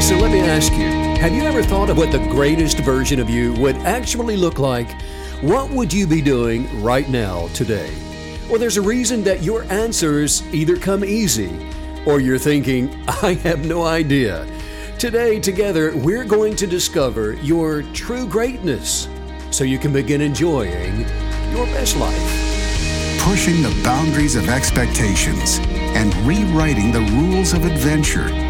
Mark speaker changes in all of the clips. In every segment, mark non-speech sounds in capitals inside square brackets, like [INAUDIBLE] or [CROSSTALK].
Speaker 1: So let me ask you have you ever thought of what the greatest version of you would actually look like? What would you be doing right now, today? Well, there's a reason that your answers either come easy or you're thinking, [LAUGHS] I have no idea. Today, together, we're going to discover your true greatness so you can begin enjoying your best life.
Speaker 2: Pushing the boundaries of expectations and rewriting the rules of adventure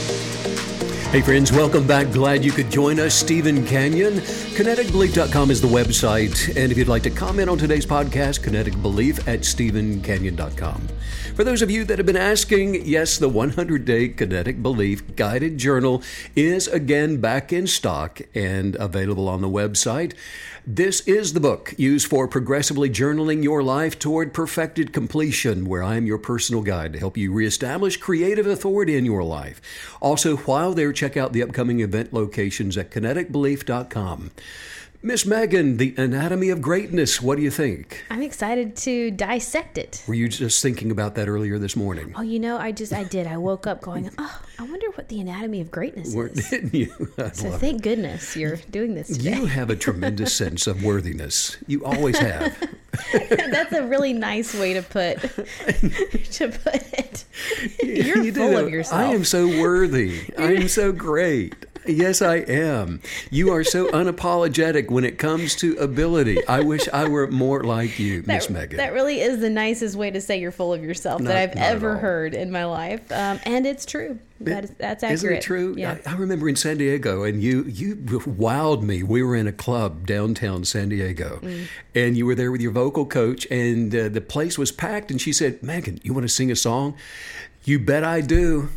Speaker 1: Hey, friends, welcome back. Glad you could join us. Steven Canyon. KineticBelief.com is the website. And if you'd like to comment on today's podcast, Kinetic Belief at StevenCanyon.com. For those of you that have been asking, yes, the 100 Day Kinetic Belief Guided Journal is again back in stock and available on the website. This is the book used for progressively journaling your life toward perfected completion, where I am your personal guide to help you reestablish creative authority in your life. Also, while there, check out the upcoming event locations at kineticbelief.com. Miss Megan, the anatomy of greatness. What do you think?
Speaker 3: I'm excited to dissect it.
Speaker 1: Were you just thinking about that earlier this morning?
Speaker 3: Oh, you know, I just I did. I woke up going, oh, I wonder what the anatomy of greatness
Speaker 1: Weren't-
Speaker 3: is.
Speaker 1: Didn't you? [LAUGHS] I
Speaker 3: So thank goodness you're doing this today.
Speaker 1: You have a tremendous [LAUGHS] sense of worthiness. You always have. [LAUGHS]
Speaker 3: That's a really nice way to put to put it. You're
Speaker 1: You
Speaker 3: full
Speaker 1: know,
Speaker 3: of yourself.
Speaker 1: I am so worthy. I am so great. Yes, I am. You are so unapologetic when it comes to ability. I wish I were more like you, Miss Megan.
Speaker 3: that really is the nicest way to say you're full of yourself
Speaker 1: Not-
Speaker 3: that I've ever heard in my life, um, and it's true. That is, that's accurate.
Speaker 1: Isn't it true?
Speaker 3: Yeah.
Speaker 1: I, I remember in San Diego, and you you wowed me. We were in a club downtown San Diego,
Speaker 3: Mm.
Speaker 1: and you were there with your vocal coach, and uh, the place was packed. And she said, "Megan, you want to sing a song?" You bet I do.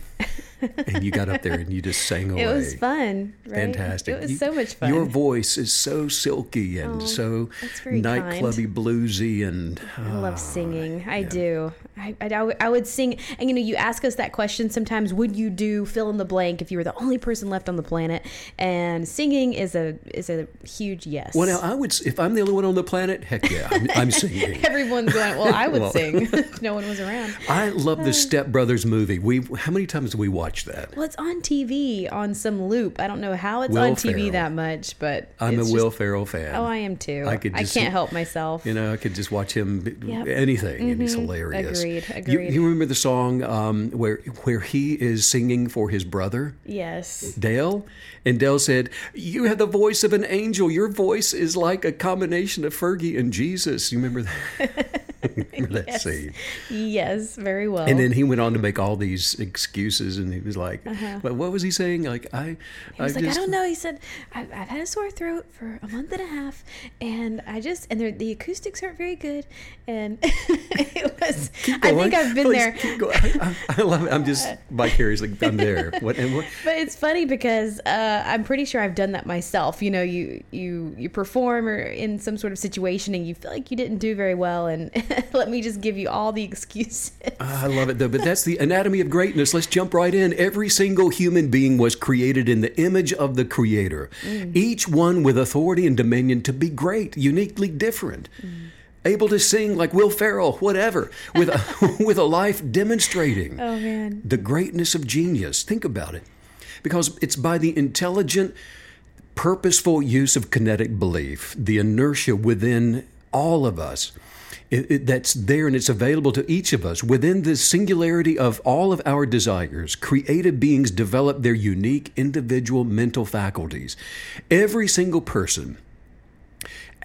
Speaker 1: And you got up there and you just sang away. [LAUGHS]
Speaker 3: It was fun. Right?
Speaker 1: Fantastic.
Speaker 3: It was
Speaker 1: You-
Speaker 3: so much fun.
Speaker 1: Your voice is so silky and
Speaker 3: Oh,
Speaker 1: so nightclubby, bluesy, and
Speaker 3: I love ah, singing. I do. I, I, I would- sing. And you know, you ask us that question sometimes. Would you do fill in the blank if you were the only person left on the planet? And singing is a is a huge yes.
Speaker 1: well, now I would. If I'm the only one on the planet, heck yeah, I'm, I'm [LAUGHS] singing.
Speaker 3: Everyone's going. Well, I would [LAUGHS]
Speaker 1: Well-
Speaker 3: sing if no one was around.
Speaker 1: I love the Step Brothers movie. We how many times did we watch that?
Speaker 3: Well, it's on TV on some loop. I don't know how it's
Speaker 1: Will
Speaker 3: on TV
Speaker 1: Ferrell.
Speaker 3: that much, but
Speaker 1: I'm a
Speaker 3: it's
Speaker 1: Will Ferrell fan.
Speaker 3: Oh, I am too.
Speaker 1: I could just-
Speaker 3: can't help myself.
Speaker 1: You know, I could just watch him
Speaker 3: Yep.
Speaker 1: anything, and he's
Speaker 3: Mhm.
Speaker 1: hilarious.
Speaker 3: Agreed,
Speaker 1: You,
Speaker 3: agreed.
Speaker 1: you remember the song um, where where he is singing for his brother?
Speaker 3: yes.
Speaker 1: Dale? And Dale said, You have the voice of an angel. Your voice is like a combination of Fergie and Jesus. You remember that? [LAUGHS] [LAUGHS] that
Speaker 3: Yes.
Speaker 1: scene?
Speaker 3: Yes. Very well.
Speaker 1: And then he went on to make all these excuses, and he was like, "But what was he saying? Like, I,
Speaker 3: Uh-huh. He was
Speaker 1: I
Speaker 3: like,
Speaker 1: just,
Speaker 3: I don't know. He said, I've, I've had a sore throat for a month and a half, and I just, and the acoustics aren't very good. And [LAUGHS] it was, I think I've been
Speaker 1: Please
Speaker 3: there.
Speaker 1: going. I, I love it. I'm just [LAUGHS] vicariously, I'm there. What, and what,
Speaker 3: But it's funny because uh, I'm pretty sure I've done that myself. You know, you you you perform or in some sort of situation and you feel like you didn't do very well, and [LAUGHS] let me just give you all the excuses.
Speaker 1: Ah, I love it though, but that's the anatomy of greatness. Let's jump right in. Every single human being was created in the image of the Creator, mm. each one with authority and dominion to be great, uniquely different. Mm. Able to sing like Will Ferrell, whatever, with a, [LAUGHS] [LAUGHS] with a life demonstrating
Speaker 3: Oh man.
Speaker 1: the greatness of genius. Think about it. Because it's by the intelligent, purposeful use of kinetic belief, the inertia within all of us. It- it- that's there and it's available to each of us. Within the singularity of all of our desires, creative beings develop their unique individual mental faculties. Every single person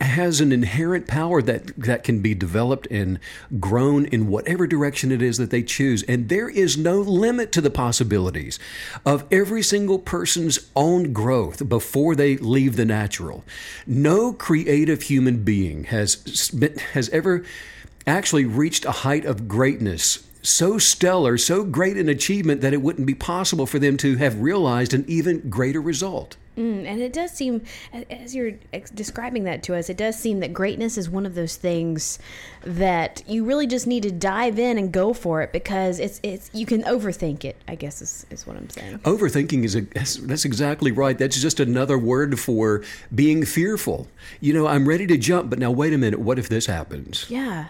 Speaker 1: has an inherent power that that can be developed and grown in whatever direction it is that they choose. And there is no limit to the possibilities of every single person's own growth before they leave the natural. No creative human being has has ever actually reached a height of greatness so stellar so great an achievement that it wouldn't be possible for them to have realized an even greater result
Speaker 3: Mm, and it does seem, as you're describing that to us, it does seem that greatness is one of those things that you really just need to dive in and go for it because it's it's you can overthink it. I guess is, is what I'm saying.
Speaker 1: Overthinking is a that's exactly right. That's just another word for being fearful. You know, I'm ready to jump, but now wait a minute. What if this happens?
Speaker 3: Yeah.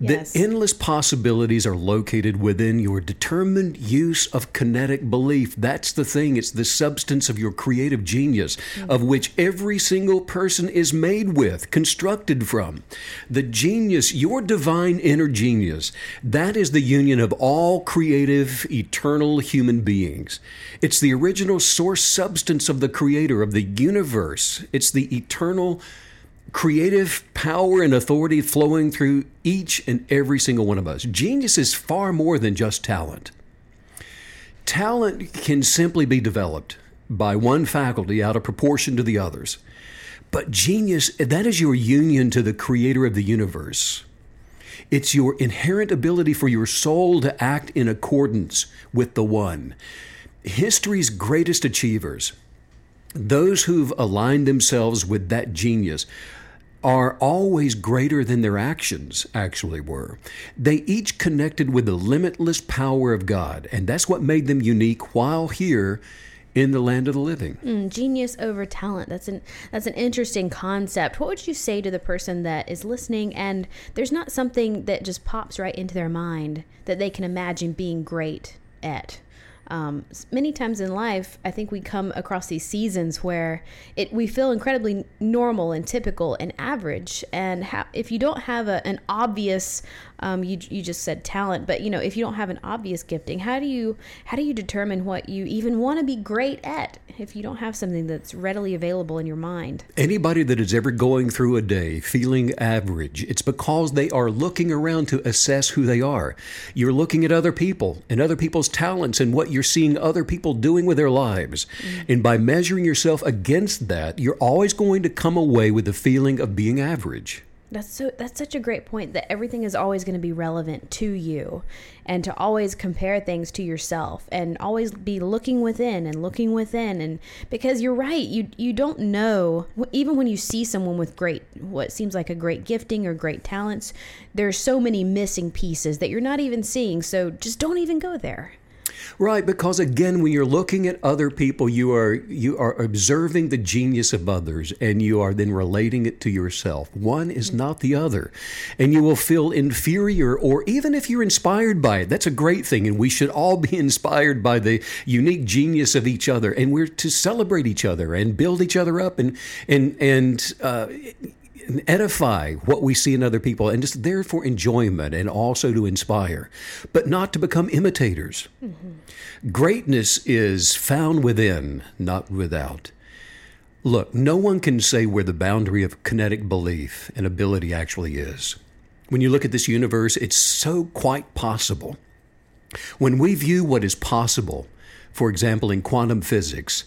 Speaker 1: The
Speaker 3: Yes.
Speaker 1: endless possibilities are located within your determined use of kinetic belief. That's the thing. It's the substance of your creative genius, mm-hmm. of which every single person is made with, constructed from. The genius, your divine inner genius, that is the union of all creative, eternal human beings. It's the original source substance of the creator of the universe. It's the eternal creative power and authority flowing through each and every single one of us. Genius is far more than just talent. Talent can simply be developed by one faculty out of proportion to the others. But genius, that is your union to the creator of the universe. It's your inherent ability for your soul to act in accordance with the one. History's greatest achievers, those who've aligned themselves with that genius, are always greater than their actions actually were. They each connected with the limitless power of God, and that's what made them unique while here in the land of the living.
Speaker 3: Mm, genius over talent. That's an that's an interesting concept. What would you say to the person that is listening and there's not something that just pops right into their mind that they can imagine being great at? Um, many times in life, I think we come across these seasons where it we feel incredibly normal and typical and average. And if you don't have a, an obvious, um, you you just said talent, but you know if you don't have an obvious gifting, how do you how do you determine what you even want to be great at if you don't have something that's readily available in your mind?
Speaker 1: Anybody that is ever going through a day feeling average, it's because they are looking around to assess who they are. You're looking at other people and other people's talents and what you're seeing other people doing with their lives. And by measuring yourself against that, you're always going to come away with the feeling of being average.
Speaker 3: That's so that's such a great point that everything is always going to be relevant to you and to always compare things to yourself and always be looking within and looking within and because you're right you you don't know even when you see someone with great what seems like a great gifting or great talents there's so many missing pieces that you're not even seeing so just don't even go there.
Speaker 1: Right, because again, when you're looking at other people, you are you are observing the genius of others, and you are then relating it to yourself. One is not the other, and you will feel inferior, or even if you're inspired by it, that's a great thing, and we should all be [LAUGHS] inspired by the unique genius of each other, and we're to celebrate each other and build each other up, and and and. Uh, edify what we see in other people and just there for enjoyment and also to inspire, but not to become imitators. Mm-hmm. Greatness is found within, not without. Look, no one can say where the boundary of kinetic belief and ability actually is. When you look at this universe, it's so quite possible. When we view what is possible, for example, in quantum physics,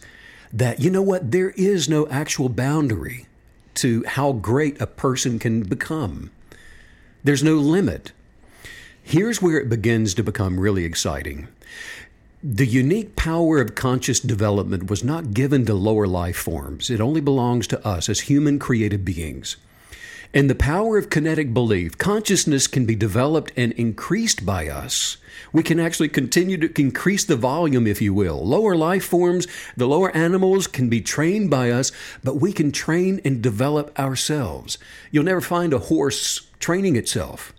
Speaker 1: that, you know what, there is no actual boundary to how great a person can become. There's no limit. Here's where it begins to become really exciting. The unique power of conscious development was not given to lower life forms. It only belongs to us as human creative beings. And the power of kinetic belief, consciousness can be developed and increased by us. We can actually continue to increase the volume, if you will. Lower life forms, the lower animals can be trained by us, but we can train and develop ourselves. You'll never find a horse training itself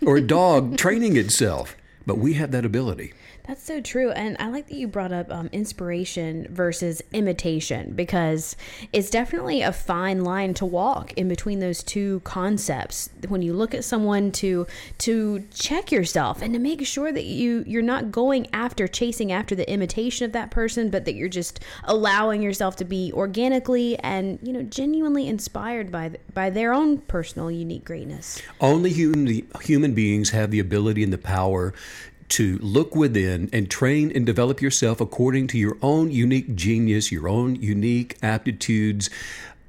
Speaker 1: or a dog [LAUGHS] training itself, but we have that ability.
Speaker 3: That's so true. And I like that you brought up um, inspiration versus imitation because it's definitely a fine line to walk in between those two concepts. When you look at someone to to check yourself and to make sure that you you're not going after chasing after the imitation of that person, but that you're just allowing yourself to be organically and you know genuinely inspired by by their own personal unique greatness.
Speaker 1: Only human, human beings have the ability and the power to look within and train and develop yourself according to your own unique genius, your own unique aptitudes,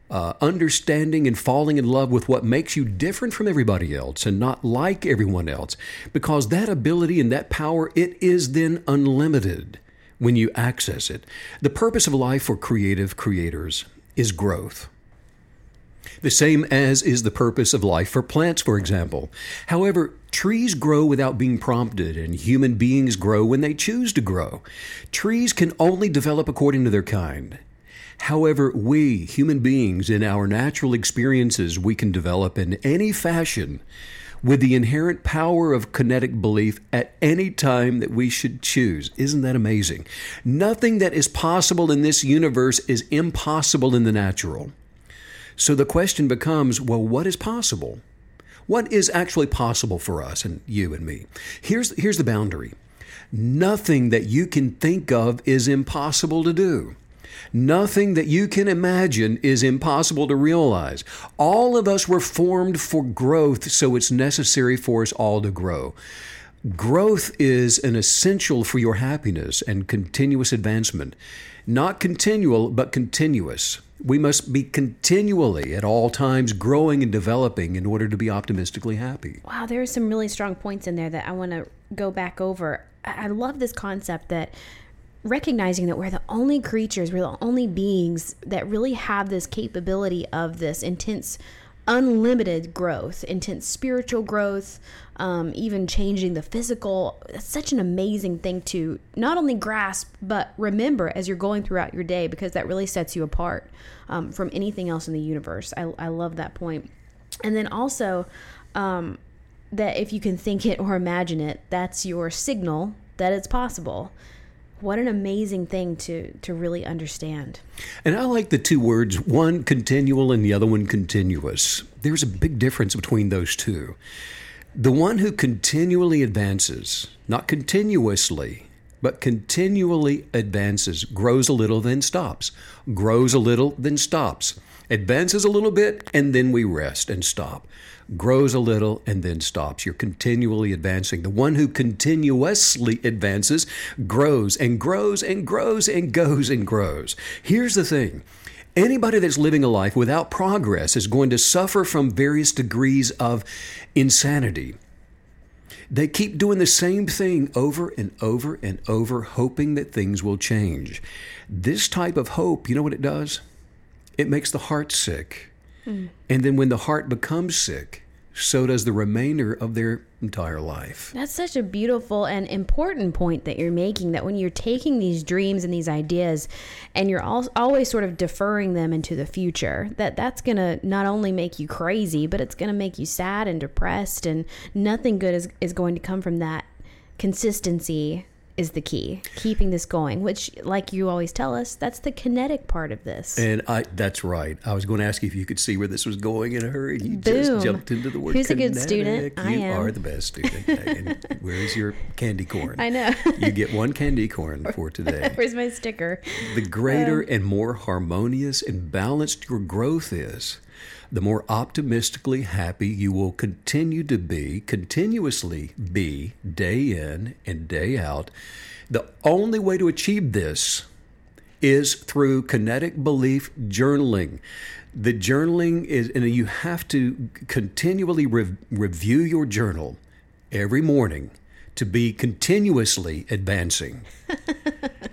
Speaker 1: uh, understanding and falling in love with what makes you different from everybody else and not like everyone else. Because that ability and that power, it is then unlimited. when you access it. The purpose of life for creative creators is growth. The same as is the purpose of life for plants, for example. However, trees grow without being prompted, and human beings grow when they choose to grow. Trees can only develop according to their kind. However, we, human beings, in our natural experiences, we can develop in any fashion with the inherent power of kinetic belief at any time that we should choose. Isn't that amazing? Nothing that is possible in this universe is impossible in the natural. So the question becomes well, what is possible? What is actually possible for us and you and me? Here's, here's the boundary nothing that you can think of is impossible to do. Nothing that you can imagine is impossible to realize. All of us were formed for growth, so it's necessary for us all to grow. Growth is an essential for your happiness and continuous advancement. Not continual, but continuous. We must be continually at all times growing and developing in order to be optimistically happy.
Speaker 3: Wow, there are some really strong points in there that I want to go back over. I love this concept that recognizing that we're the only creatures, we're the only beings that really have this capability of this intense, unlimited growth, intense spiritual growth, um, even changing the physical. It's such an amazing thing to not only grasp, but remember as you're going throughout your day because that really sets you apart um, from anything else in the universe. I, I love that point. And then also, um, that if you can think it or imagine it, that's your signal that it's possible what an amazing thing to to really understand.
Speaker 1: And I like the two words, one continual and the other one continuous. There's a big difference between those two. The one who continually advances, not continuously, but continually advances, grows a little, then stops, grows a little, then stops, advances a little bit, and then we rest and stop grows a little and then stops. You're continually advancing. The one who continuously advances grows and grows and grows and goes and grows. Here's the thing. Anybody that's living a life without progress is going to suffer from various degrees of insanity. They keep doing the same thing over and over and over, hoping that things will change. This type of hope, you know what it does? It makes the heart sick. Mm. And then when the heart becomes sick, so does the remainder of their entire life.
Speaker 3: That's such a beautiful and important point that you're making that when you're taking these dreams and these ideas and you're al- always sort of deferring them into the future, that that's going to not only make you crazy, but it's going to make you sad and depressed and nothing good is, is going to come from that consistency is the key keeping this going which like you always tell us that's the kinetic part of this.
Speaker 1: And i that's right. I was going to ask you if you could see where this was going in a hurry. You Boom. just jumped into the word
Speaker 3: who's
Speaker 1: kinetic.
Speaker 3: a good student?
Speaker 1: You
Speaker 3: I am.
Speaker 1: are the best student. [LAUGHS] Where's your candy corn?
Speaker 3: I know.
Speaker 1: You get one candy corn [LAUGHS] for today.
Speaker 3: Where's my sticker?
Speaker 1: The greater um, and more harmonious and balanced your growth is the more optimistically happy you will continue to be, continuously be, day in and day out. The only way to achieve this is through kinetic belief journaling. The journaling is, and you have to continually re- review your journal every morning to be continuously advancing. [LAUGHS]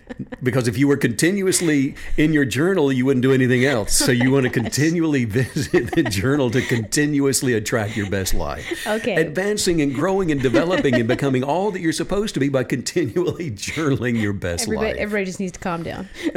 Speaker 1: because if you were continuously in your journal, you wouldn't do anything else. So you want [LAUGHS] to continually visit the journal to continuously attract your best life.
Speaker 3: Okay.
Speaker 1: Advancing and growing and developing and becoming all that you're supposed to be by continually [LAUGHS] journaling your best
Speaker 3: everybody,
Speaker 1: life.
Speaker 3: Everybody just needs to calm down. [LAUGHS]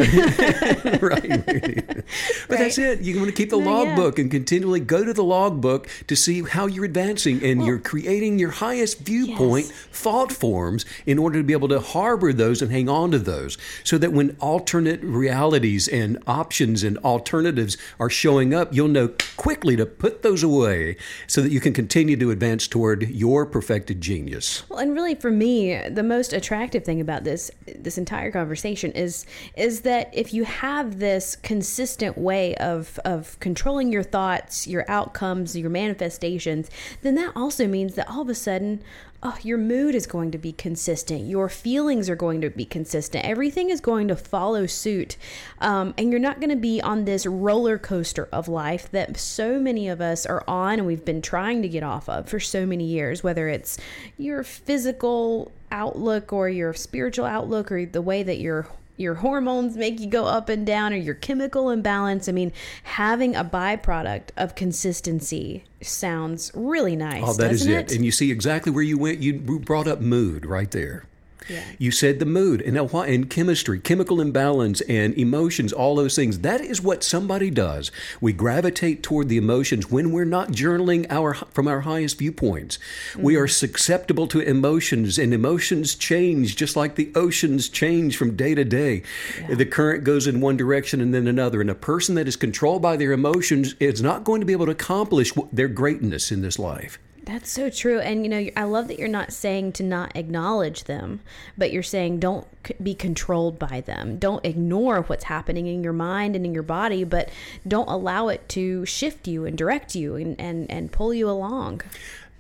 Speaker 1: right. But right. that's it. You want to keep the no, logbook yeah. and continually go to the logbook to see how you're advancing and well, you're creating your highest viewpoint yes. thought forms in order to be able to harbor those and hang on to those. So that when alternate realities and options and alternatives are showing up, you'll know quickly to put those away so that you can continue to advance toward your perfected genius.
Speaker 3: Well, and really for me, the most attractive thing about this this entire conversation is is that if you have this consistent way of of controlling your thoughts, your outcomes, your manifestations, then that also means that all of a sudden oh, your mood is going to be consistent. Your feelings are going to be consistent. Everything is going to follow suit. Um, and you're not going to be on this roller coaster of life that so many of us are on and we've been trying to get off of for so many years, whether it's your physical outlook or your spiritual outlook or the way that your your hormones make you go up and down or your chemical imbalance. I mean, having a byproduct of consistency sounds really nice.
Speaker 1: Oh, that is
Speaker 3: it.
Speaker 1: it. And you see exactly where you went. You brought up mood right there.
Speaker 3: Yeah.
Speaker 1: You said the mood and now why in chemistry, chemical imbalance and emotions, all those things. That is what somebody does. We gravitate toward the emotions when we're not journaling our from our highest viewpoints. Mm-hmm. We are susceptible to emotions and emotions change just like the oceans change from day to day. Yeah. The current goes in one direction and then another. And a person that is controlled by their emotions is not going to be able to accomplish their greatness in this life.
Speaker 3: That's so true. And, you know, I love that you're not saying to not acknowledge them, but you're saying don't be controlled by them. Don't ignore what's happening in your mind and in your body, but don't allow it to shift you and direct you and, and, and pull you along.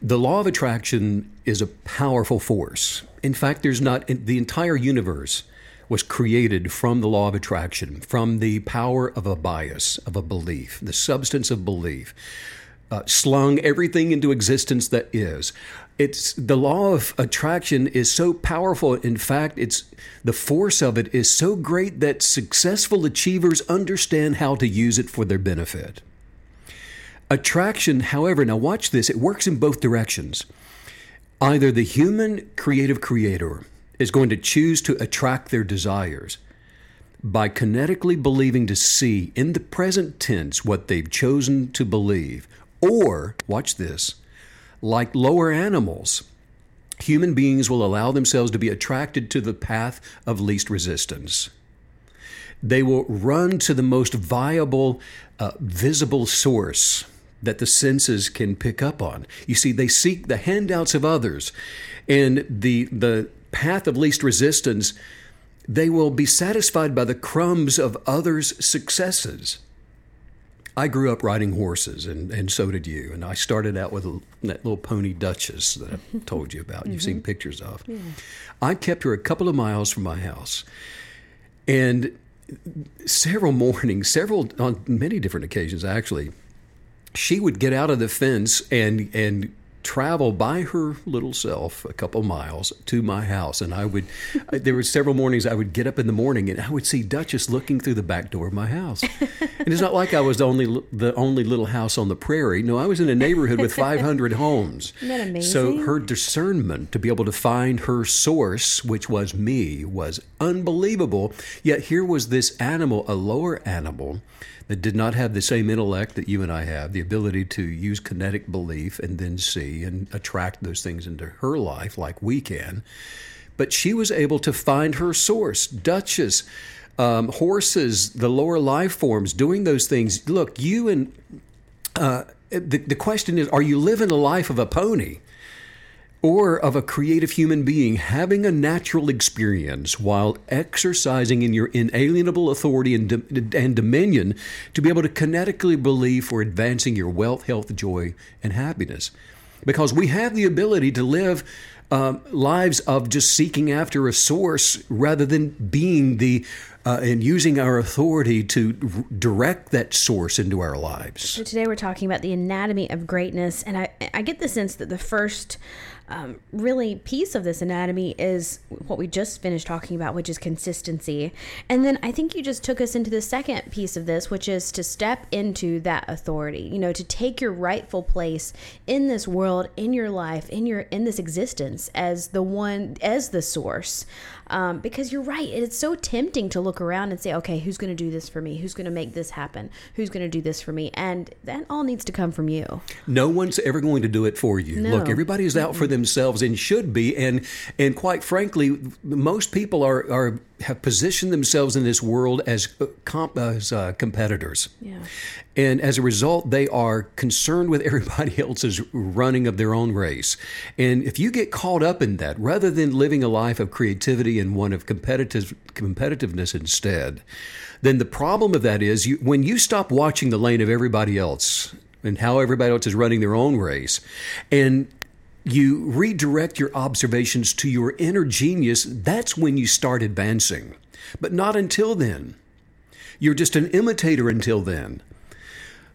Speaker 1: The law of attraction is a powerful force. In fact, there's not the entire universe was created from the law of attraction, from the power of a bias, of a belief, the substance of belief uh, slung everything into existence that is. It's the law of attraction is so powerful. In fact, it's the force of it is so great that successful achievers understand how to use it for their benefit. Attraction, however, now watch this, it works in both directions. Either the human creative creator is going to choose to attract their desires by kinetically believing to see in the present tense what they've chosen to believe, or, watch this, like lower animals, human beings will allow themselves to be attracted to the path of least resistance. They will run to the most viable, uh, visible source that the senses can pick up on. You see, they seek the handouts of others, and the the path of least resistance. They will be satisfied by the crumbs of others' successes. I grew up riding horses, and, and so did you. And I started out with a, that little pony Duchess that I [LAUGHS] told you about. You've mm-hmm. seen pictures of. Yeah. I kept her a couple of miles from my house, and several mornings, several on many different occasions actually, she would get out of the fence and and travel by her little self a couple miles to my house. And I would, there were several mornings I would get up in the morning and I would see Duchess looking through the back door of my house. and it's not like I was the only, the only little house on the prairie. No, I was in a neighborhood with 500 homes. [LAUGHS]
Speaker 3: Isn't that amazing?
Speaker 1: So her discernment to be able to find her source, which was me, was unbelievable. Yet here was this animal, a lower animal that did not have the same intellect that you and I have, the ability to use kinetic belief and then see and attract those things into her life like we can. But she was able to find her source. Duchess, um, horses, the lower life forms, doing those things. Look, you and uh, the, the question is are you living a life of a pony? Or of a creative human being having a natural experience while exercising in your inalienable authority and, and dominion to be able to kinetically believe for advancing your wealth, health, joy, and happiness. Because we have the ability to live uh, lives of just seeking after a source rather than being the uh, and using our authority to r- direct that source into our lives.
Speaker 3: So today we're talking about the anatomy of greatness, and I I get the sense that the first um, really piece of this anatomy is what we just finished talking about, which is consistency. And then I think you just took us into the second piece of this, which is to step into that authority, you know, to take your rightful place in this world, in your life, in your in this existence as the one as the source. Um, because you're right, it's so tempting to look around and say, okay, who's going to do this for me? Who's going to make this happen? Who's going to do this for me? And that all needs to come from you.
Speaker 1: No one's ever going to do it for you.
Speaker 3: No.
Speaker 1: Look, everybody is out mm-hmm. for themselves and should be. And and quite frankly, most people are are have positioned themselves in this world as uh, comp, as uh, competitors.
Speaker 3: Yeah.
Speaker 1: And as a result, they are concerned with [LAUGHS] everybody else's running of their own race. And if you get caught up in that, rather than living a life of creativity and one of competitive competitiveness instead, then the problem of that is you, when you stop watching the lane of everybody else and how everybody else is running their own race, and you redirect your observations to your inner genius, that's when you start advancing. But not until then. You're just an imitator until then.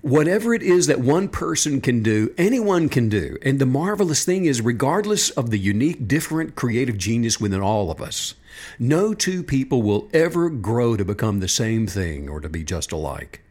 Speaker 1: Whatever it is that one person can do, anyone can do. And the marvelous thing is, regardless of the unique, different creative genius within all of us, no two people will ever grow to become the same thing or to be just alike.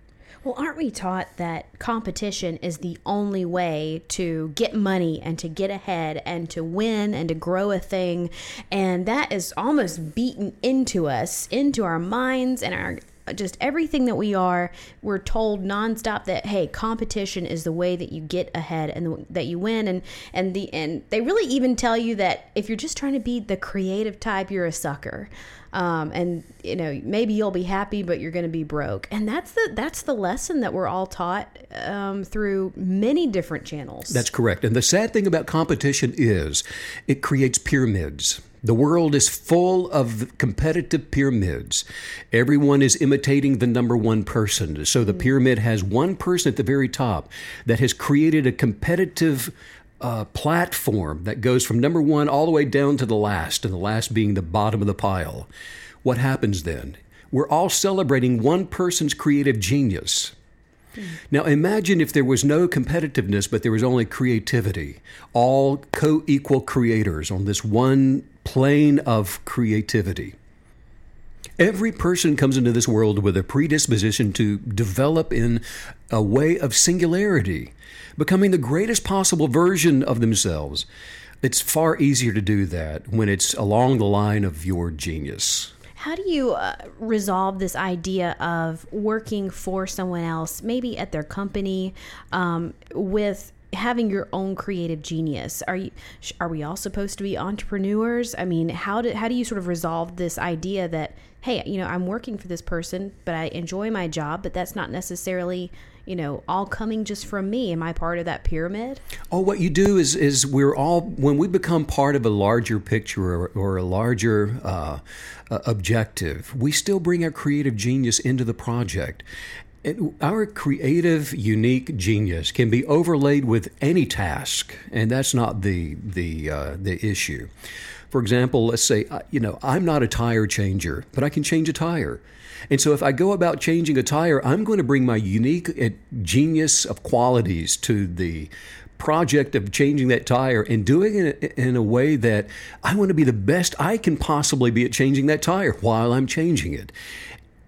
Speaker 3: Well, aren't we taught that competition is the only way to get money and to get ahead and to win and to grow a thing? And that is almost beaten into us, into our minds and our just everything that we are, we're told nonstop that hey, competition is the way that you get ahead and the, that you win. And and the and they really even tell you that if you're just trying to be the creative type, you're a sucker. Um, and you know maybe you'll be happy, but you're going to be broke. And that's the that's the lesson that we're all taught um, through many different channels.
Speaker 1: That's correct. And the sad thing about competition is it creates pyramids the world is full of competitive pyramids. Everyone is imitating the number one person. So the pyramid has one person at the very top that has created a competitive uh, platform that goes from number one all the way down to the last, and the last being the bottom of the pile. What happens then? We're all celebrating one person's creative genius. Now imagine if there was no competitiveness, but there was only creativity, all co equal creators on this one plane of creativity. Every person comes into this world with a predisposition to develop in a way of singularity, becoming the greatest possible version of themselves. It's far easier to do that when it's along the line of your genius.
Speaker 3: How do you uh, resolve this idea of working for someone else, maybe at their company, um, with having your own creative genius? Are you are we all supposed to be entrepreneurs? I mean, how do how do you sort of resolve this idea that hey, you know, I'm working for this person, but I enjoy my job, but that's not necessarily you know, all coming just from me. Am I part of that pyramid?
Speaker 1: Oh, what you do is is we're all when we become part of a larger picture or, or a larger uh, uh, objective, we still bring our creative genius into the project. Our creative, unique genius can be overlaid with any task, and that's not the the uh, the issue. For example, let's say uh, you know I'm not a tire changer, but I can change a tire. And so if I go about changing a tire, I'm going to bring my unique uh, genius of qualities to the project of changing that tire and doing it in a way that I want to be the best I can possibly be at changing that tire while I'm changing it.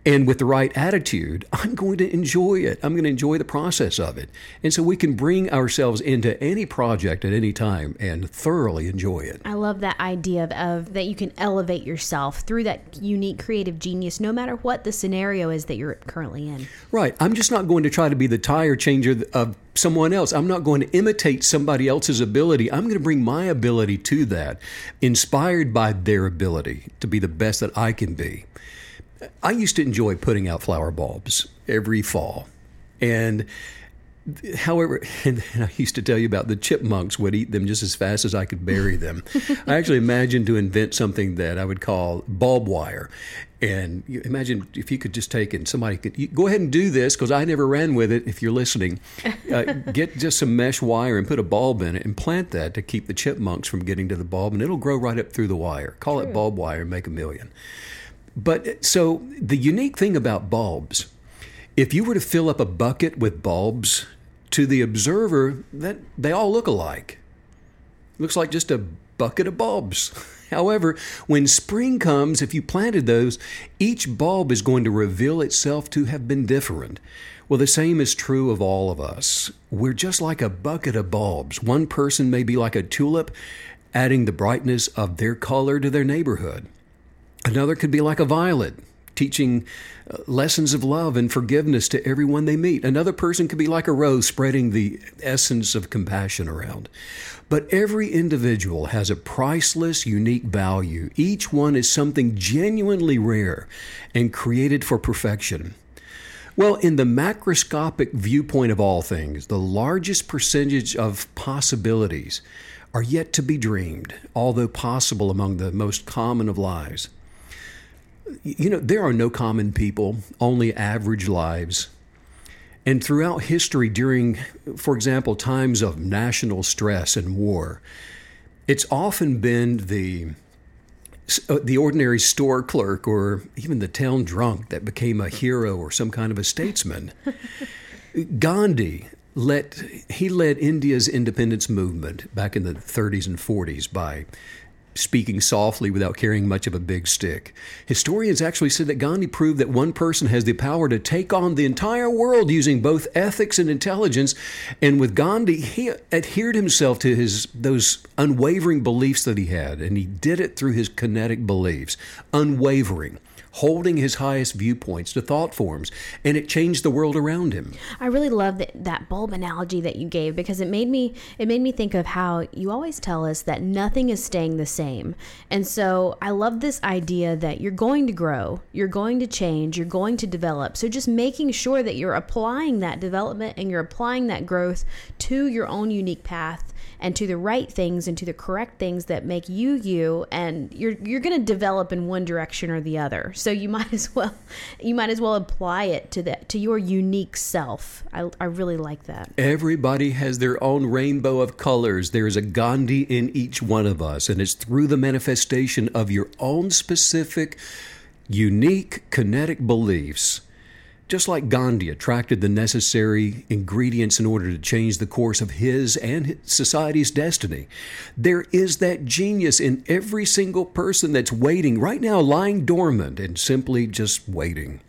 Speaker 1: And with the right attitude, [LAUGHS] I'm going to enjoy it. I'm going to enjoy the process of it. And so we can bring ourselves into any project at any time and thoroughly enjoy it.
Speaker 3: I love that idea of, of, that you can elevate yourself through that unique creative genius no matter what the scenario is that you're currently in.
Speaker 1: Right. I'm just not going to try to be the tire changer of someone else. I'm not going to imitate somebody else's ability. I'm going to bring my ability to that, inspired by their ability to be the best that I can be. I used to enjoy putting out flower bulbs every fall. And however, [LAUGHS] and I used to tell you about the chipmunks would eat them just as fast as I could bury them. [LAUGHS] I actually imagined to invent something that I would call bulb wire. And imagine if you could just take it and somebody could go ahead and do this because I never ran with it. If you're listening, uh, [LAUGHS] get just some mesh wire and put a bulb in it and plant that to keep the chipmunks from getting to the bulb, and it'll grow right up through the wire. Call True. it bulb wire and make a million. But uh, so the unique thing about bulbs, if you were to fill up a bucket with bulbs, to the observer, that they all look alike. Looks like just a bucket of bulbs. [LAUGHS] However, when spring comes, if you planted those, each bulb is going to reveal itself to have been different. Well, the same is true of all of us. We're just like a bucket of bulbs. One person may be like a tulip, adding the brightness of their color to their neighborhood. Another could be like a violet, teaching uh, lessons of love and forgiveness to everyone they meet. Another person could be like a rose, spreading the essence of compassion around. But every individual has a priceless, unique value. Each one is something genuinely rare and created for perfection. Well, in the macroscopic viewpoint of all things, the largest percentage of possibilities are yet to be dreamed, although possible among the most common of lives you know, there are no common people, only average lives. And throughout history, during, for example, times of national stress and war, it's often been the uh, the ordinary store clerk or even the town drunk that became a hero or some kind of a statesman. [LAUGHS] Gandhi let he led India's independence movement back in the 30s and 40s by speaking softly without carrying much of a big stick. Historians actually said that Gandhi proved that one person has the power to take on the entire world using both ethics and intelligence. And with Gandhi, he adhered himself to his those unwavering beliefs that he had, and he did it through his kinetic beliefs, unwavering holding his highest viewpoints to thought forms, and it changed the world around him.
Speaker 3: I really love that, that bulb analogy that you gave because it made me it made me think of how you always tell us that nothing is staying the same. And so I love this idea that you're going to grow, you're going to change, you're going to develop. So just making sure that you're applying that development and you're applying that growth to your own unique path and to the right things and to the correct things that make you you and you're you're going to develop in one direction or the other. So you [LAUGHS] might as well you might as well apply it to that to your unique self. I, I really like that.
Speaker 1: Everybody has their own rainbow of colors. There's a gandhi in each one of us and it's through the manifestation of your own specific unique kinetic beliefs just like Gandhi attracted the necessary ingredients in order to change the course of his and society's destiny, there is that genius in every single person that's waiting right now, lying dormant and simply just waiting.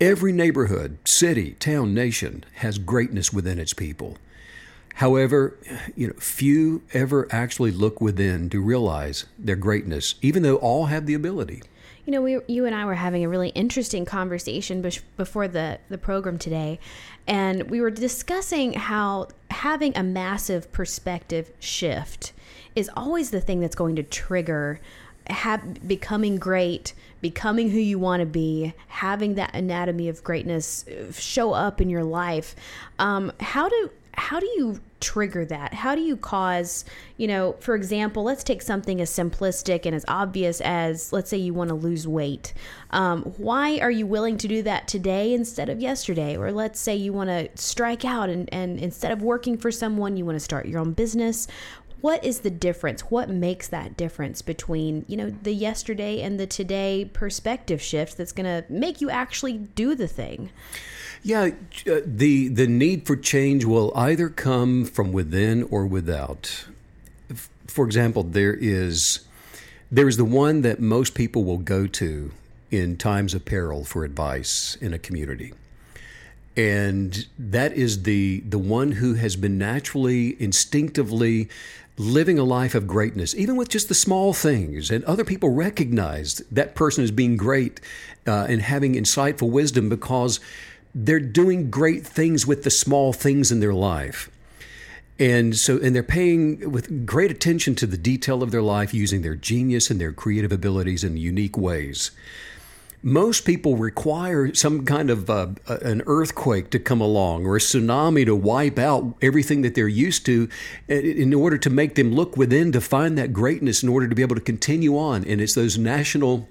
Speaker 1: Every neighborhood, city, town, nation has greatness within its people. However, you know, few ever actually look within to realize their greatness, even though all have the ability.
Speaker 3: You know, we, you and I were having a really interesting conversation before the, the program today, and we were discussing how having a massive perspective shift is always the thing that's going to trigger have, becoming great, becoming who you want to be, having that anatomy of greatness uh, show up in your life. Um, how do how do you trigger that? How do you cause, you know, for example, let's take something as simplistic and as obvious as, let's say, you want to lose weight. Um, why are you willing to do that today instead of yesterday? Or let's say you want to strike out and, and instead of working for someone, you want to start your own business. What is the difference? What makes that difference between, you know, the yesterday and the today perspective shift that's going to make you actually do the thing?
Speaker 1: Yeah, uh, the the need for change will either come from within or without. For example, there is there is the one that most people will go to in times of peril for advice in a community. And that is the the one who has been naturally instinctively living a life of greatness, even with just the small things, and other people recognize that person as being great uh, and having insightful wisdom because they're doing great things with the small things in their life. And so, and they're paying with great attention to the detail of their life using their genius and their creative abilities in unique ways. Most people require some kind of uh, an earthquake to come along or a tsunami to wipe out everything that they're used to in order to make them look within to find that greatness in order to be able to continue on. And it's those national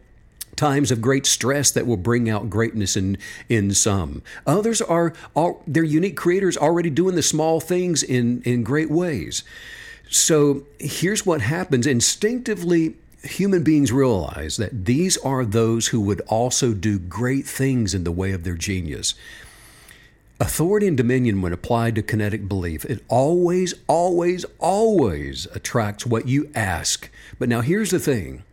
Speaker 1: times of great stress that will bring out greatness in in some. Others are all they're unique creators already doing the small things in in great ways. So here's what happens instinctively human beings realize that these are those who would also do great things in the way of their genius. Authority and dominion, when applied to kinetic belief, it always, always, always attracts what you ask. But now here's the thing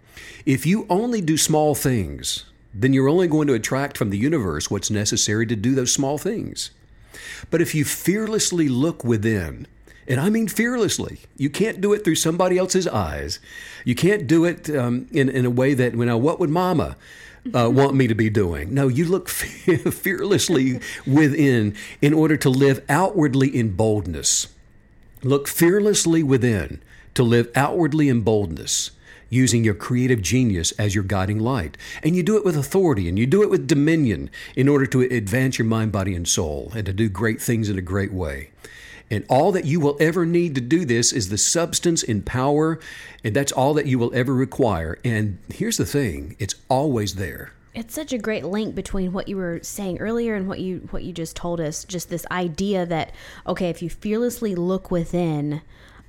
Speaker 1: if you only do small things, then you're only going to attract from the universe what's necessary to do those small things. But if you fearlessly look within, and I mean fearlessly, you can't do it through somebody else's eyes. You can't do it um, in, in a way that, you know, what would mama uh, [LAUGHS] want me to be doing? No, you look [LAUGHS] fearlessly within in order to live outwardly in boldness. Look fearlessly within to live outwardly in boldness using your creative genius as your guiding light. And you do it with authority and you do it with dominion in order to advance your mind, body, and soul and to do great things in a great way. And all that you will ever need to do this is the substance and power, and that's all that you will ever require. And here's the thing it's always there
Speaker 3: it's such a great link between what you were saying earlier and what you what you just told us just this idea that okay if you fearlessly look within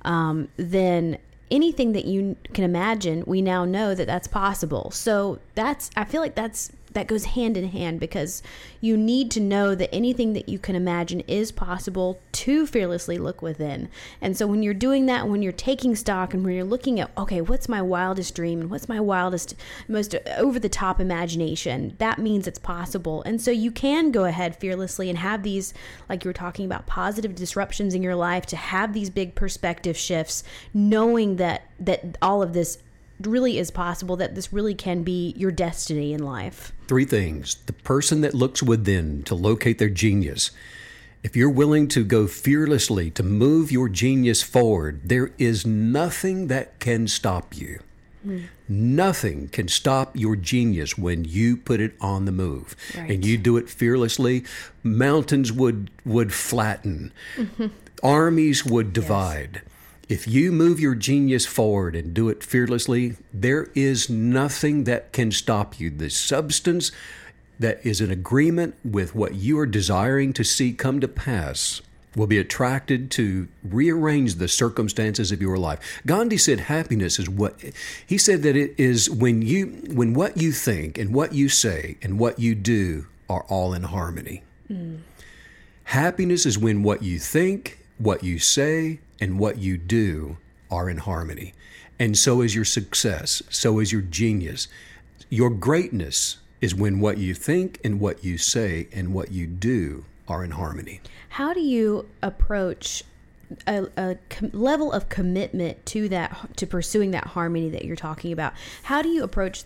Speaker 3: um, then anything that you can imagine, we now know that that's possible. So that's, I feel like that's that goes hand in hand because you need to know that anything that you can imagine is possible to fearlessly look within. And so when you're doing that, when you're taking stock and when you're looking at, okay, what's my wildest dream and what's my wildest, most over the top imagination, that means it's possible. And so you can go ahead fearlessly and have these, like you were talking about, positive disruptions in your life to have these big perspective shifts, knowing that that all of this really is possible that this really can be your destiny in life.
Speaker 1: Three things. The person that looks within to locate their genius. If you're willing to go fearlessly to move your genius forward, there is nothing that can stop you. Mm. Nothing can stop your genius when you put it on the move right. and you do it fearlessly. Mountains would would flatten, mm-hmm. [LAUGHS] armies would divide. Yes if you move your genius forward and do it fearlessly, there is nothing that can stop you. The substance that is in agreement with what you are desiring to see come to pass will be attracted to rearrange the circumstances of your life. Gandhi said happiness is what he said that it is when you when what you think and what you say and what you do are all in harmony. Mm. Happiness is when what you think, what you say, and what you do are in harmony. And so is your success, so is your genius. Your greatness is when what you think and what you say and what you do are in harmony.
Speaker 3: How do you approach a, a com- level of commitment to that to pursuing that harmony that you're talking about? How do you approach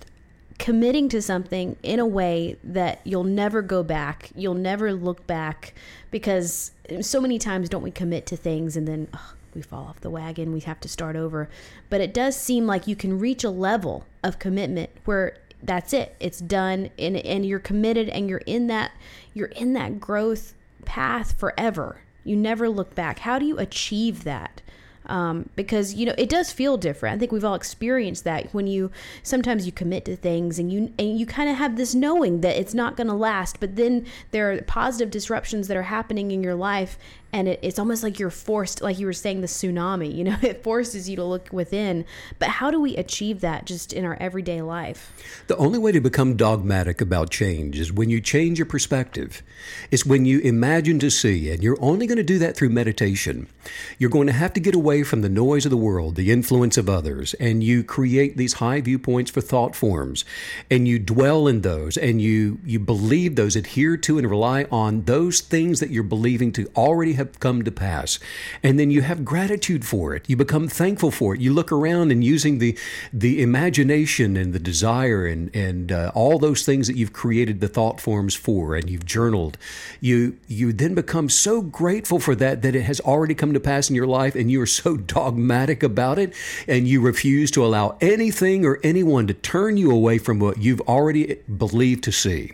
Speaker 3: committing to something in a way that you'll never go back, you'll never look back because so many times don't we commit to things and then we fall off the wagon, we have to start over. But it does seem like you can reach a level of commitment where that's it. It's done and and you're committed and you're in that you're in that growth path forever. You never look back. How do you achieve that? Um, because you know it does feel different. I think we've all experienced that when you sometimes you commit to things and you and you kind of have this knowing that it's not going to last, but then there are positive disruptions that are happening in your life, and it, it's almost like you're forced like you were saying the tsunami you know [LAUGHS] it forces you to look within. But how do we achieve that just in our everyday life?
Speaker 1: The only way to become dogmatic about change is when you change your perspective. It's when you imagine to see and you're only going to do that through meditation you're going to have to get away from the noise of the world the influence of others and you create these high viewpoints for thought forms and you dwell in those and you you believe those adhere to and rely on those things that you're believing to already have come to pass. And then you have gratitude for it. You become thankful for it. You look around and using the the imagination and the desire and and uh, all those things that you've created the thought forms for and you've journaled. You you then become so grateful for that that it has already come to pass in your life and you are so [LAUGHS] dogmatic about it and you refuse to allow anything or anyone to turn you away from what you've already believed to see.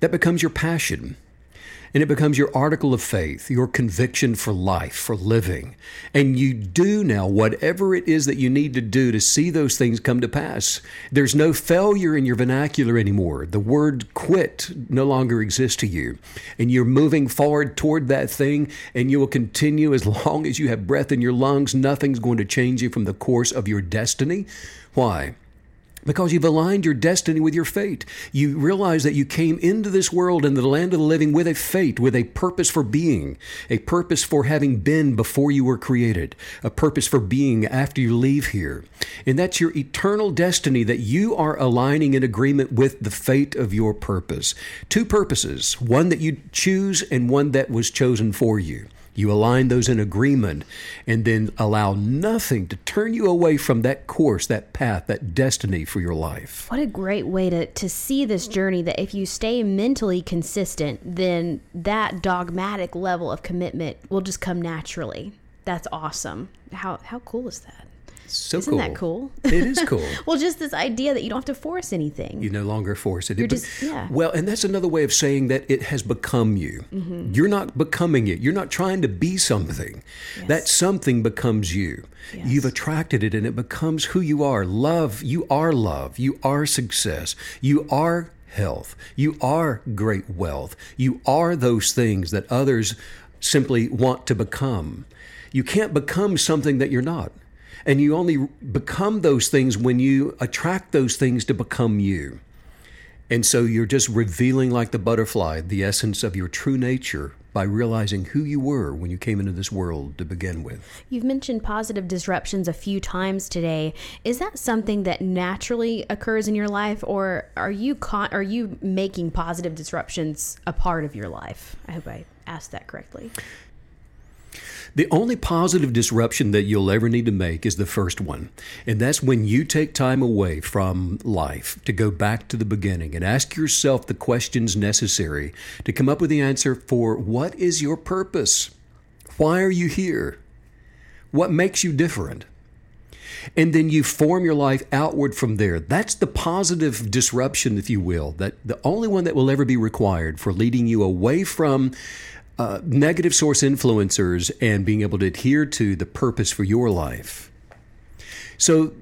Speaker 1: That becomes your passion and it becomes your article of faith, your conviction for life, for living. And you do now whatever it is that you need to do to see those things come to pass. There's no failure in your vernacular anymore. The word quit no longer exists to you. And you're moving forward toward that thing, and you will continue as [LAUGHS] long as you have breath in your lungs. Nothing's going to change you from the course of your destiny. Why? Because you've aligned your destiny with your fate. You realize that you came into this world in the land of the living with a fate, with a purpose for being, a purpose for having been before you were created, a purpose for being after you leave here. And that's your eternal destiny that you are aligning in agreement with the fate of your purpose. Two purposes, one that you choose and one that was chosen for you. You align those in agreement and then allow nothing to turn you away from that course, that path, that destiny for your life.
Speaker 3: What a great way to, to see this journey that if you stay mentally consistent, then that dogmatic level of commitment will just come naturally. That's awesome. How, how cool is that?
Speaker 1: So
Speaker 3: Isn't
Speaker 1: cool.
Speaker 3: that cool?
Speaker 1: It is cool. [LAUGHS]
Speaker 3: well, just this idea that you don't have to force anything.
Speaker 1: You no longer force it.
Speaker 3: You're
Speaker 1: it
Speaker 3: just, yeah.
Speaker 1: Well, and that's another way of saying that it has become you. Mm-hmm. You're not becoming it. You're not trying to be something. Yes. That something becomes you. Yes. You've attracted it and it becomes who you are. Love, you are love. You are success. You are health. You are great wealth. You are those things that others simply want to become. You can't become something that you're not. And you only become those things when you attract those things to become you. And so you're just revealing, like the butterfly, the essence of your true nature by realizing who you were when you came into this world to begin with.
Speaker 3: You've mentioned positive disruptions a few times today. Is that something that naturally occurs in your life, or are you con- are you making positive disruptions a part of your life? I hope I asked that correctly.
Speaker 1: The only positive disruption that you'll ever need to make is the first one. And that's when you take time away from life to go back to the beginning and ask yourself the questions necessary to come up with the answer for what is your purpose? Why are you here? What makes you different? and then you form your life outward from there. That's the positive disruption, if you will, that the only one that will ever be required for leading you away from uh, negative source influencers and being able to adhere to the purpose for your life. So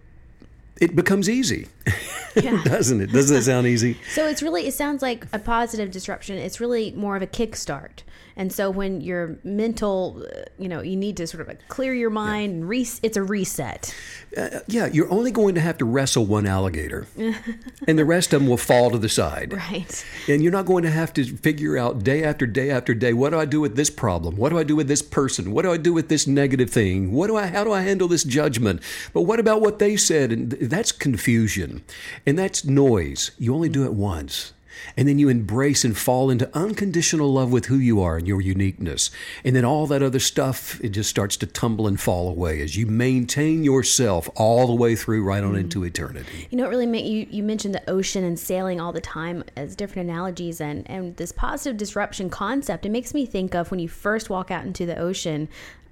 Speaker 1: it becomes easy, [LAUGHS] yeah. doesn't it? Doesn't it sound easy?
Speaker 3: So it's really, it sounds like a positive disruption. It's really more of a kickstart. And so when your mental, uh, you know, you need to sort of like clear your mind yeah. and re- it's a reset.
Speaker 1: Uh, yeah, you're only going to have to wrestle one alligator, [LAUGHS] and the rest of them will fall to the side.
Speaker 3: Right.
Speaker 1: And you're not going to have to figure out day after day after day what do I do with this problem? What do I do with this person? What do I do with this negative thing? What do I? How do I handle this judgment? But what about what they said? And that's confusion, and that's noise. You only do it once. And then you embrace and fall into unconditional love with who you are and your uniqueness. And then all that other stuff, it just starts to tumble and fall away as you maintain yourself all the way through right on mm. into eternity.
Speaker 3: You know, it really make you, you mentioned the ocean and sailing all the time as different analogies and, and this positive disruption concept. It makes me think of when you first walk out into the ocean,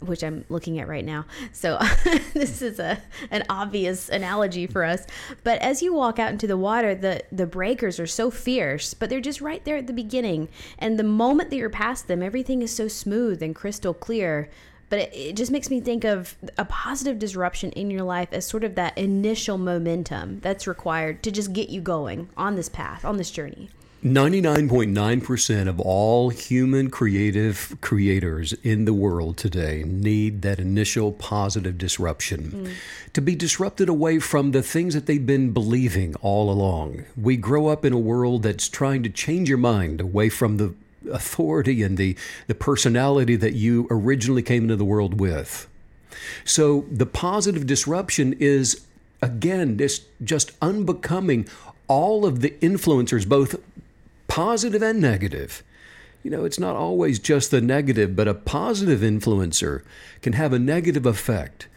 Speaker 3: which I'm looking at right now. So [LAUGHS] this is a an obvious analogy for us. But as you walk out into the water, the the breakers are so fierce, but they're just right there at the beginning. And the moment that you're past them, everything is so smooth and crystal clear. But it, it just makes me think of a positive disruption in your life as sort of that initial momentum that's required to just get you going on this path, on this journey.
Speaker 1: 99.9% of all human creative creators in the world today need that initial positive disruption mm. to be disrupted away from the things that they've been believing all along. We grow up in a world that's trying to change your mind away from the authority and the, the personality that you originally came into the world with. So the positive disruption is, again, this just unbecoming all of the influencers, both positive and negative. You know, it's not always just the negative, but a positive influencer can have a negative effect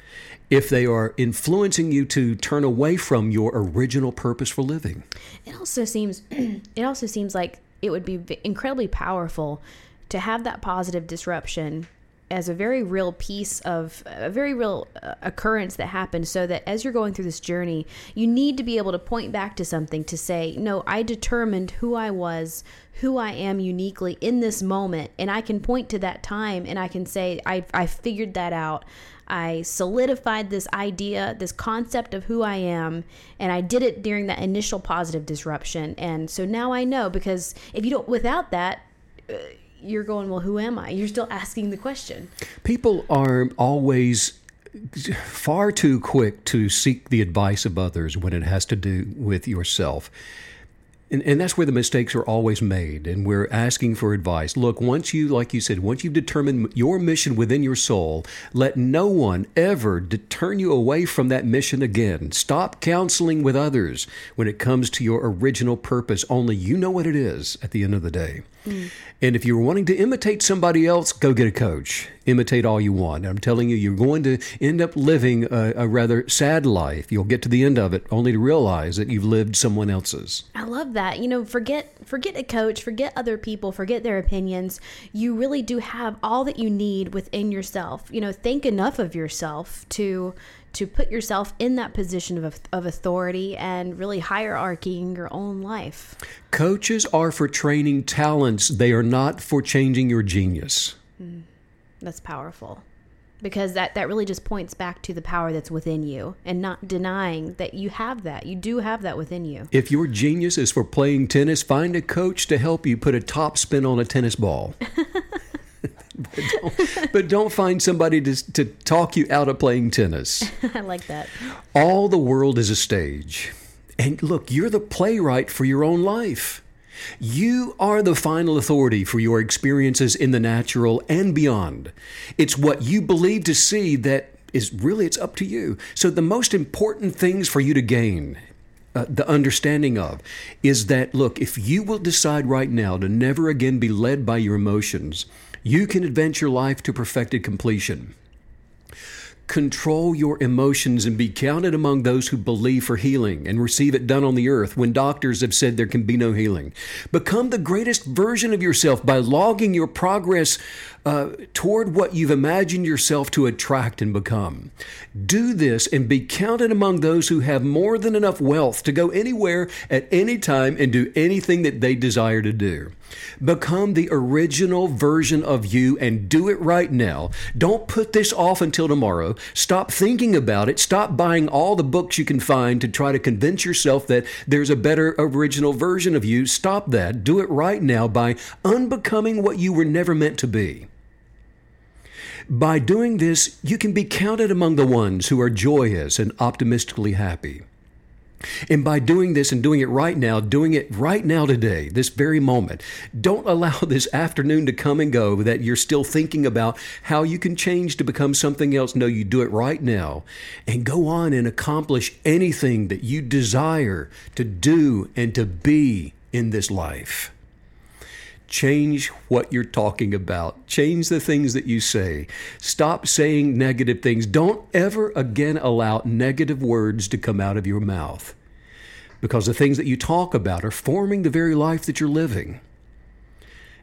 Speaker 1: if they are influencing you to turn away from your original purpose for living.
Speaker 3: It also seems [CLEARS THROAT] it also seems like it would be incredibly powerful to have that positive disruption as a very real piece of a very real uh, occurrence that happened so that as you're going through this journey you need to be able to point back to something to say no i determined who i was who i am uniquely in this moment and i can point to that time and i can say i, I figured that out I solidified this idea, this concept of who I am, and I did it during that initial positive disruption. And so now I know because if you don't, without that, uh, you're going, well, who am I? You're still asking the question.
Speaker 1: People are always far too quick to seek the advice of others when it has to do with yourself. And, and that's where the mistakes are always made. And we're asking for advice. Look, once you, like you said, once you've determined your mission within your soul, let no one ever turn you away from that mission again. Stop counseling with others when it comes to your original purpose. Only you know what it is at the end of the day. And if you're wanting to imitate somebody else, go get a coach. Imitate all you want. I'm telling you, you're going to end up living a, a, rather sad life. You'll get to the end of it only to realize that you've lived someone else's.
Speaker 3: I love that. You know, forget forget a coach, forget other people, forget their opinions. You really do have all that you need within yourself. You know, think enough of yourself to to put yourself in that position of, of authority and really hierarchying your own life.
Speaker 1: Coaches are for training talents, they are not for changing your genius. Mm,
Speaker 3: that's powerful because that, that really just points back to the power that's within you and not denying that you have that. You do have that within you.
Speaker 1: If your genius is for playing tennis, find a coach to help you put a top spin on a tennis ball. [LAUGHS] but, don't, but don't find somebody to, to talk you out of playing tennis. [LAUGHS]
Speaker 3: I like that.
Speaker 1: All the world is a stage. And look, you're the playwright for your own life. You are the final authority for your experiences in the natural and beyond. It's what you believe to see that is really it's up to you. So the most important things for you to gain uh, the understanding of is that look, if you will decide right now to never again be led by your emotions, you can advance your life to perfected completion. Control your emotions and be counted among those who believe for healing and receive it done on the earth when doctors have said there can be no healing. Become the greatest version of yourself by logging your progress uh, toward what you've imagined yourself to attract and become. Do this and be counted among those who have more than enough wealth to go anywhere at any time and do anything that they desire to do. Become the original version of you and do it right now. Don't put this off until tomorrow. Stop thinking about it. Stop buying all the books you can find to try to convince yourself that there's a better original version of you. Stop that. Do it right now by unbecoming what you were never meant to be. By doing this, you can be counted among the ones who are joyous and optimistically happy. And by doing this and doing it right now, doing it right now today, this very moment, don't allow [LAUGHS] this afternoon to come and go that you're still thinking about how you can change to become something else. No, you do it right now and go on and accomplish anything that you desire to do and to be in this life. Change what you're talking about. Change the things that you say. Stop saying negative things. Don't ever again allow negative words to come out of your mouth because the things that you talk about are forming the very life that you're living.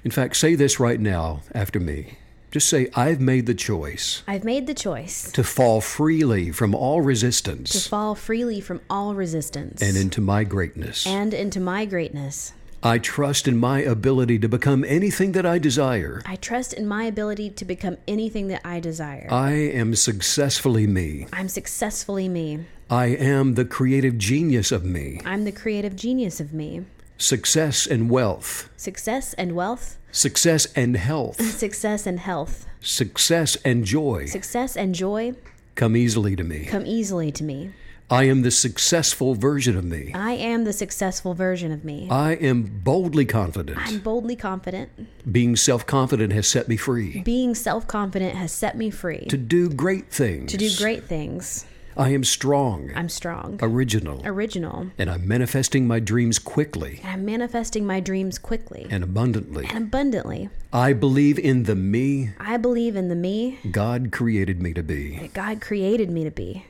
Speaker 1: In fact, say this right now after me. Just say, I've made the choice
Speaker 3: I've made the choice
Speaker 1: to fall freely from all resistance
Speaker 3: to fall freely from all resistance
Speaker 1: and into my greatness.
Speaker 3: and into my greatness.
Speaker 1: I trust in my ability to become anything that I desire.
Speaker 3: I trust in my ability to become anything that I desire.
Speaker 1: I am successfully me.
Speaker 3: I'm successfully me.
Speaker 1: I am the creative genius of me.
Speaker 3: I'm the creative genius of me.
Speaker 1: Success and wealth.
Speaker 3: Success and wealth,
Speaker 1: Success and health. [LAUGHS]
Speaker 3: success and health,
Speaker 1: Success and joy
Speaker 3: success and joy
Speaker 1: come easily to me.
Speaker 3: come easily to me.
Speaker 1: I am the successful version of me.
Speaker 3: I am the successful version of me.
Speaker 1: I am boldly confident.
Speaker 3: I'm boldly confident.
Speaker 1: Being self confident has set me free
Speaker 3: Being self confident has set me free
Speaker 1: to do great things.
Speaker 3: to do great things.
Speaker 1: I am strong,
Speaker 3: I'm strong,
Speaker 1: original,
Speaker 3: original,
Speaker 1: and I'm manifesting my dreams quickly
Speaker 3: and I'm manifesting my dreams quickly
Speaker 1: and abundantly.
Speaker 3: and abundantly.
Speaker 1: I believe in the me
Speaker 3: I believe in the me
Speaker 1: God created me to be.
Speaker 3: God created me to be.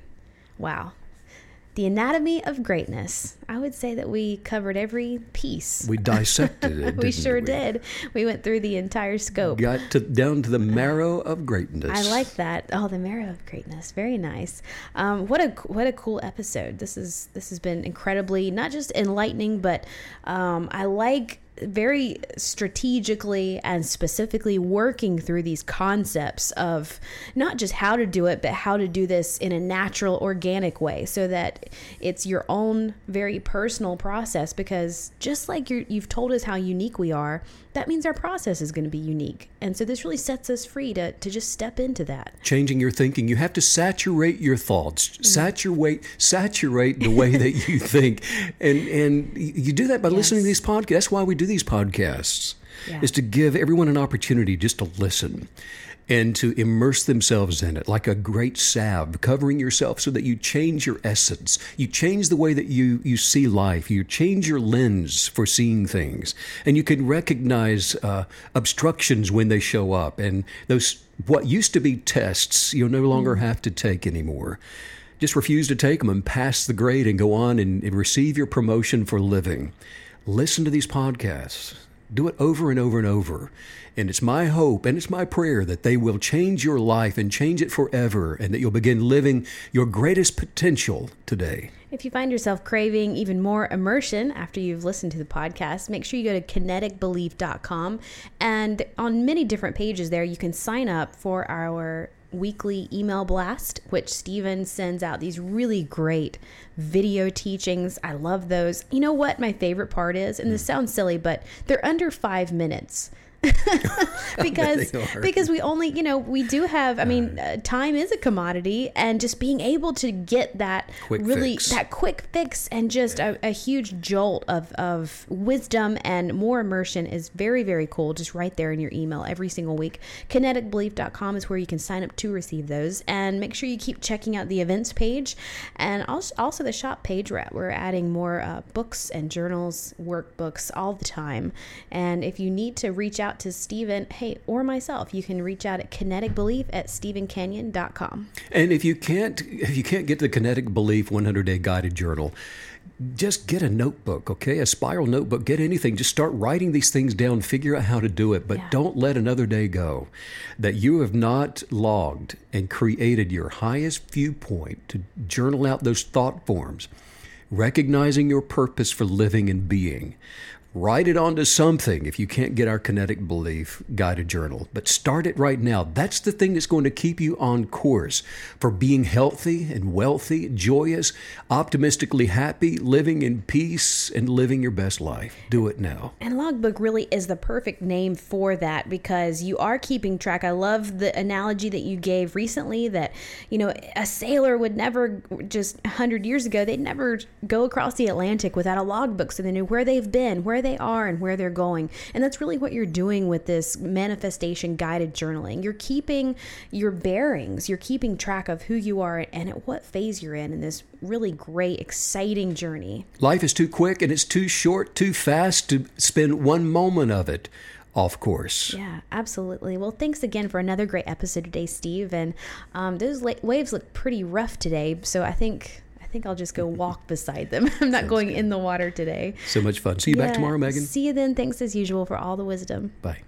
Speaker 3: Wow. The anatomy of greatness. I would say that we covered every piece.
Speaker 1: We dissected [LAUGHS] it.
Speaker 3: We sure did. We went through the entire scope.
Speaker 1: Got to, down to the marrow of greatness.
Speaker 3: I like that. Oh, the marrow of greatness. Very nice. Um, what a what a cool episode. This is this has been incredibly not just enlightening, but um, I like very strategically and specifically working through these concepts of not just how to do it, but how to do this in a natural, organic way, so that it's your own very personal process. Because just like you're, you've told us how unique we are, that means our process is going to be unique, and so this really sets us free to to just step into that.
Speaker 1: Changing your thinking. You have to saturate your thoughts.
Speaker 3: Mm-hmm.
Speaker 1: Saturate saturate the way that you [LAUGHS] think. And and you do that by listening to these podcasts. That's why we do these podcasts.
Speaker 3: Yeah.
Speaker 1: Is to give everyone an opportunity just to listen and to immerse themselves in it like a great salve, covering yourself so that you change your essence. You change the way that you, you see life. You change your lens for seeing things. And you can recognize uh, obstructions when they show up. And those, what used to be tests, you'll no longer have to take anymore. Just refuse to take them and pass the grade and go on and, and receive your promotion for living. Listen to these podcasts. Do it over and over and over. And it's my hope and it's my prayer that they will change your life and change it forever and that you'll begin living your greatest potential today.
Speaker 3: If you find yourself craving even more immersion after you've listened to the podcast, make sure you go to kineticbelief.com. And on many different pages there, you can sign up for our weekly email blast, which Steven sends out these really great video teachings. I love those. You know what my favorite part is? And this hmm. sounds silly, but they're under five minutes. [LAUGHS] because because we only you know we do have I mean uh, time is a commodity and just being able to get that
Speaker 1: Quick
Speaker 3: really
Speaker 1: fix.
Speaker 3: that quick fix and just a, a huge jolt of of wisdom and more immersion is very very cool just right there in your email every single week. Kineticbelief.com is where you can sign up to receive those and make sure you keep checking out the events page and also also the shop page. We're, we're adding more uh, books and journals workbooks all the time and if you need to reach out to Steven hey or myself you can reach out at kineticbelief at stevencanyon.com
Speaker 1: And if you can't if you can't get the Kinetic Belief 100 Day Guided Journal, just get a notebook, okay? A spiral notebook, get anything. Just start writing these things down, figure out how to do it, but
Speaker 3: Yeah.
Speaker 1: don't let another day go. That you have not logged and created your highest viewpoint to journal out those thought forms, recognizing your purpose for living and being. Write it onto something if you can't get our kinetic belief guided journal. But start it right now. That's the thing that's going to keep you on course for being healthy and wealthy, joyous, optimistically happy, living in peace, and living your best life. Do it now.
Speaker 3: And logbook really is the perfect name for that because you are keeping track. I love the analogy that you gave recently that, you know, a sailor would never, just 100 years ago, they'd never go across the Atlantic without a logbook so they knew where they've been, where they are, and where they're going. And that's really what you're doing with this manifestation guided journaling. You're keeping your bearings, you're keeping track of who you are and at what phase you're in in this really great, exciting journey.
Speaker 1: Life is too quick and it's too short, too fast to spend one moment of it off course.
Speaker 3: Yeah, absolutely. Well, thanks again for another great episode today, Steve. And um, those la- waves look pretty rough today, so I think think I'll just go walk [LAUGHS] beside them. [LAUGHS] I'm not going in the water today.
Speaker 1: So much fun. See you back tomorrow, Megan.
Speaker 3: See you then. Thanks as usual for all the wisdom.
Speaker 1: Bye.